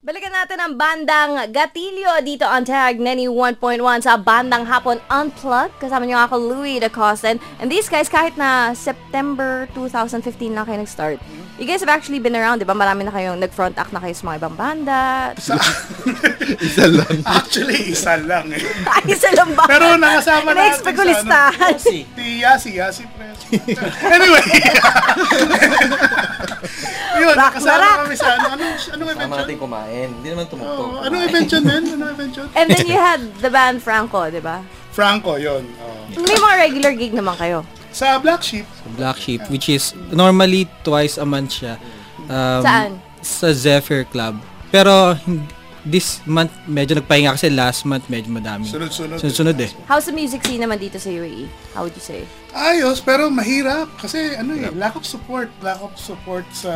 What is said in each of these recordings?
Balikan natin ang bandang Gatilio dito on Tag 91.1 sa bandang hapon Unplugged. Kasama niyo ako, Louis DeCosten. And these guys, kahit na September 2015 lang kayo nag-start, you guys have actually been around, di ba? Marami na kayong nag-front act na kayo sa mga ibang banda. Isa lang. Actually, isa lang eh. Ay, isa lang ba? Pero nakasama natin Na-expect ko sa ano. listahan. Si Yasi, Yasi Press. anyway. Yun, Rock na rock. kami sa ano. Anong, anong event Tama yun? natin kumain. Hindi naman tumugtog. Oh, anong event yun, men? Anong event yun? And then you had the band Franco, di ba? Franco, yun. Oh. May mga regular gig naman kayo. Sa Black Sheep, Black Sheep, which is normally twice a month siya. Um, Saan? Sa Zephyr Club. Pero hin- this month, medyo nagpahinga kasi last month medyo madami. sunod-sunod. Sunod-sunod eh. How's the music scene naman dito sa UAE? How would you say? Ayos, pero mahirap. Kasi ano eh, lack of support. Lack of support sa...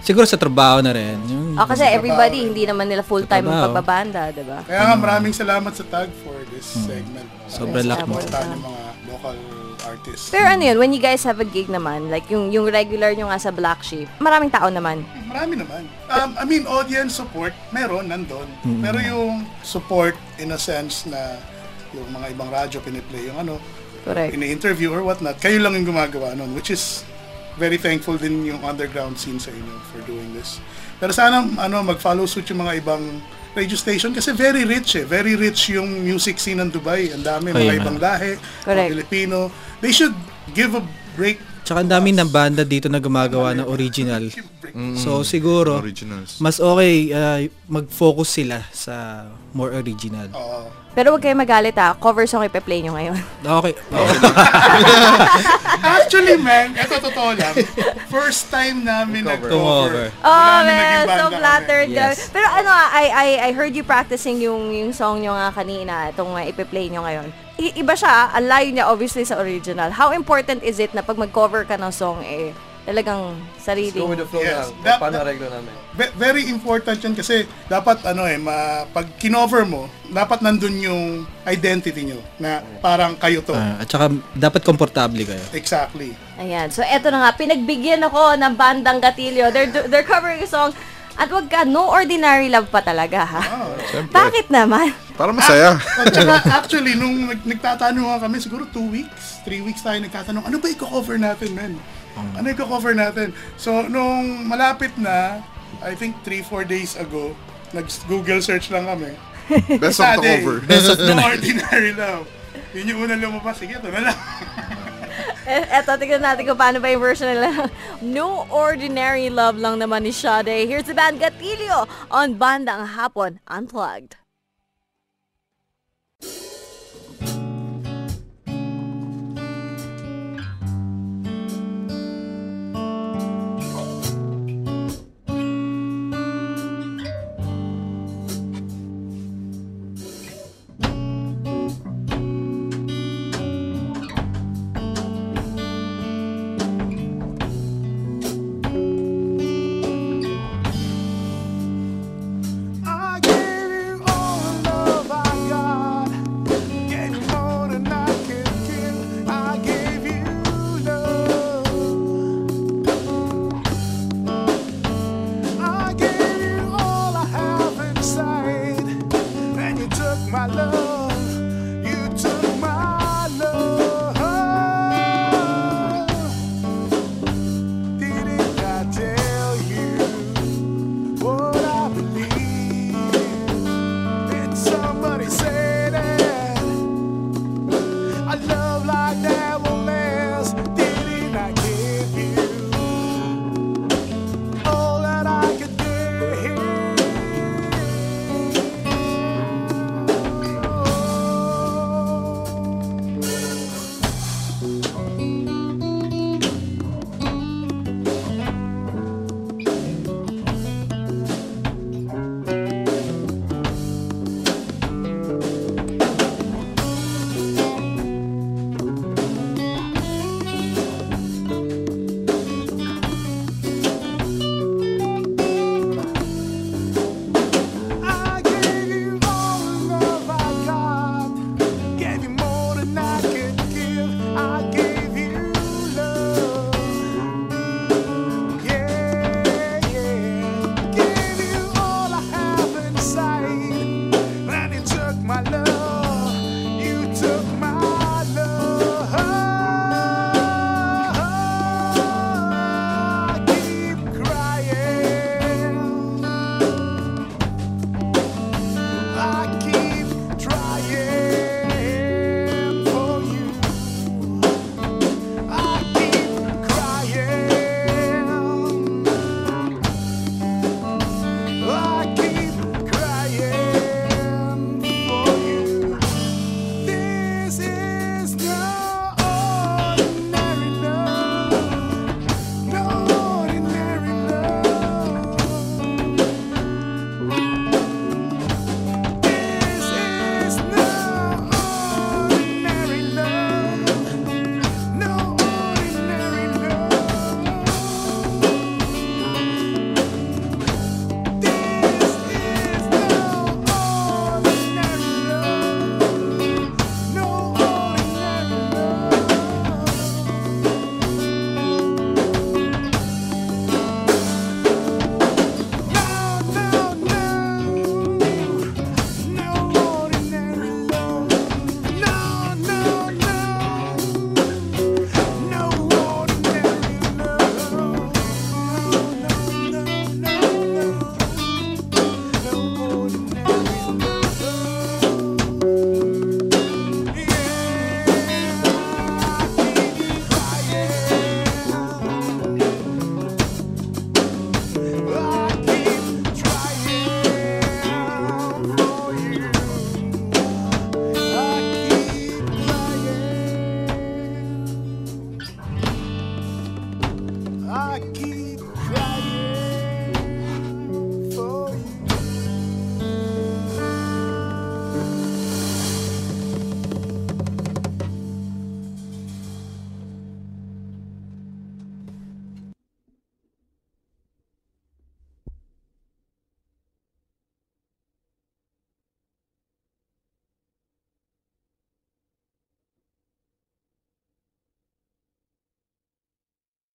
Siguro sa trabaho na rin. Yung, Oh, kasi Sa everybody, trabaho, hindi naman nila full-time ang trabaho. pagbabanda, di ba? Kaya nga maraming salamat sa tag for this segment. Sobrang luck mo. yung mga local artists. Pero ano yun, when you guys have a gig naman, like yung yung regular nyo nga sa Black Sheep, maraming tao naman. Marami naman. Um, I mean, audience support, meron, nandun. Pero yung support in a sense na yung mga ibang radyo piniplay yung ano, Correct. ini-interview or whatnot, kayo lang yung gumagawa nun, which is very thankful din yung underground scene sa inyo for doing this. Pero sana ano, mag-follow suit yung mga ibang radio station kasi very rich eh. Very rich yung music scene ng Dubai. Ang dami, mga ibang lahi, Correct. mga Filipino. They should give a break. Tsaka ang dami ng banda dito na gumagawa ng original. So siguro, Originals. mas okay uh, mag-focus sila sa more original. Oo. Pero huwag kayo magalit ha, cover song ipe-play nyo ngayon. Okay. Actually, man, ito totoo lang. First time namin Cover. nag-cover. Cover. Oh Wala man, so flattered. Yes. Pero ano, I, I, I heard you practicing yung, yung song nyo nga kanina, itong uh, ipe-play nyo ngayon. I- iba siya, ang layo niya obviously sa original. How important is it na pag mag-cover ka ng song, eh, talagang sarili? Go with the flow Yes. lang. That- Paano reglo namin? Ve- very important yun kasi dapat ano eh, ma, pag kinover mo, dapat nandun yung identity nyo na parang kayo to. Ah, at saka dapat komportable kayo. Exactly. Ayan. So, eto na nga. Pinagbigyan ako ng bandang Gatilio. They're, they're covering a song. At wag ka, no ordinary love pa talaga, ha? Siyempre. Bakit naman? Para masaya. At saka actually, nung nag, nagtatanong nga kami, siguro two weeks, three weeks tayo nagtatanong, ano ba i-cover natin, man? Ano i-cover natin? So, nung malapit na, I think three, four days ago, nag-Google search lang kami. Best of the Saturday, cover. No Ordinary Love. Yun yung unang lumabas. Sige, ito na lang. Eh, Eto, tignan natin kung paano ba yung version nila. No ordinary love lang naman ni Sade. Here's the band Gatilio on Bandang Hapon Unplugged.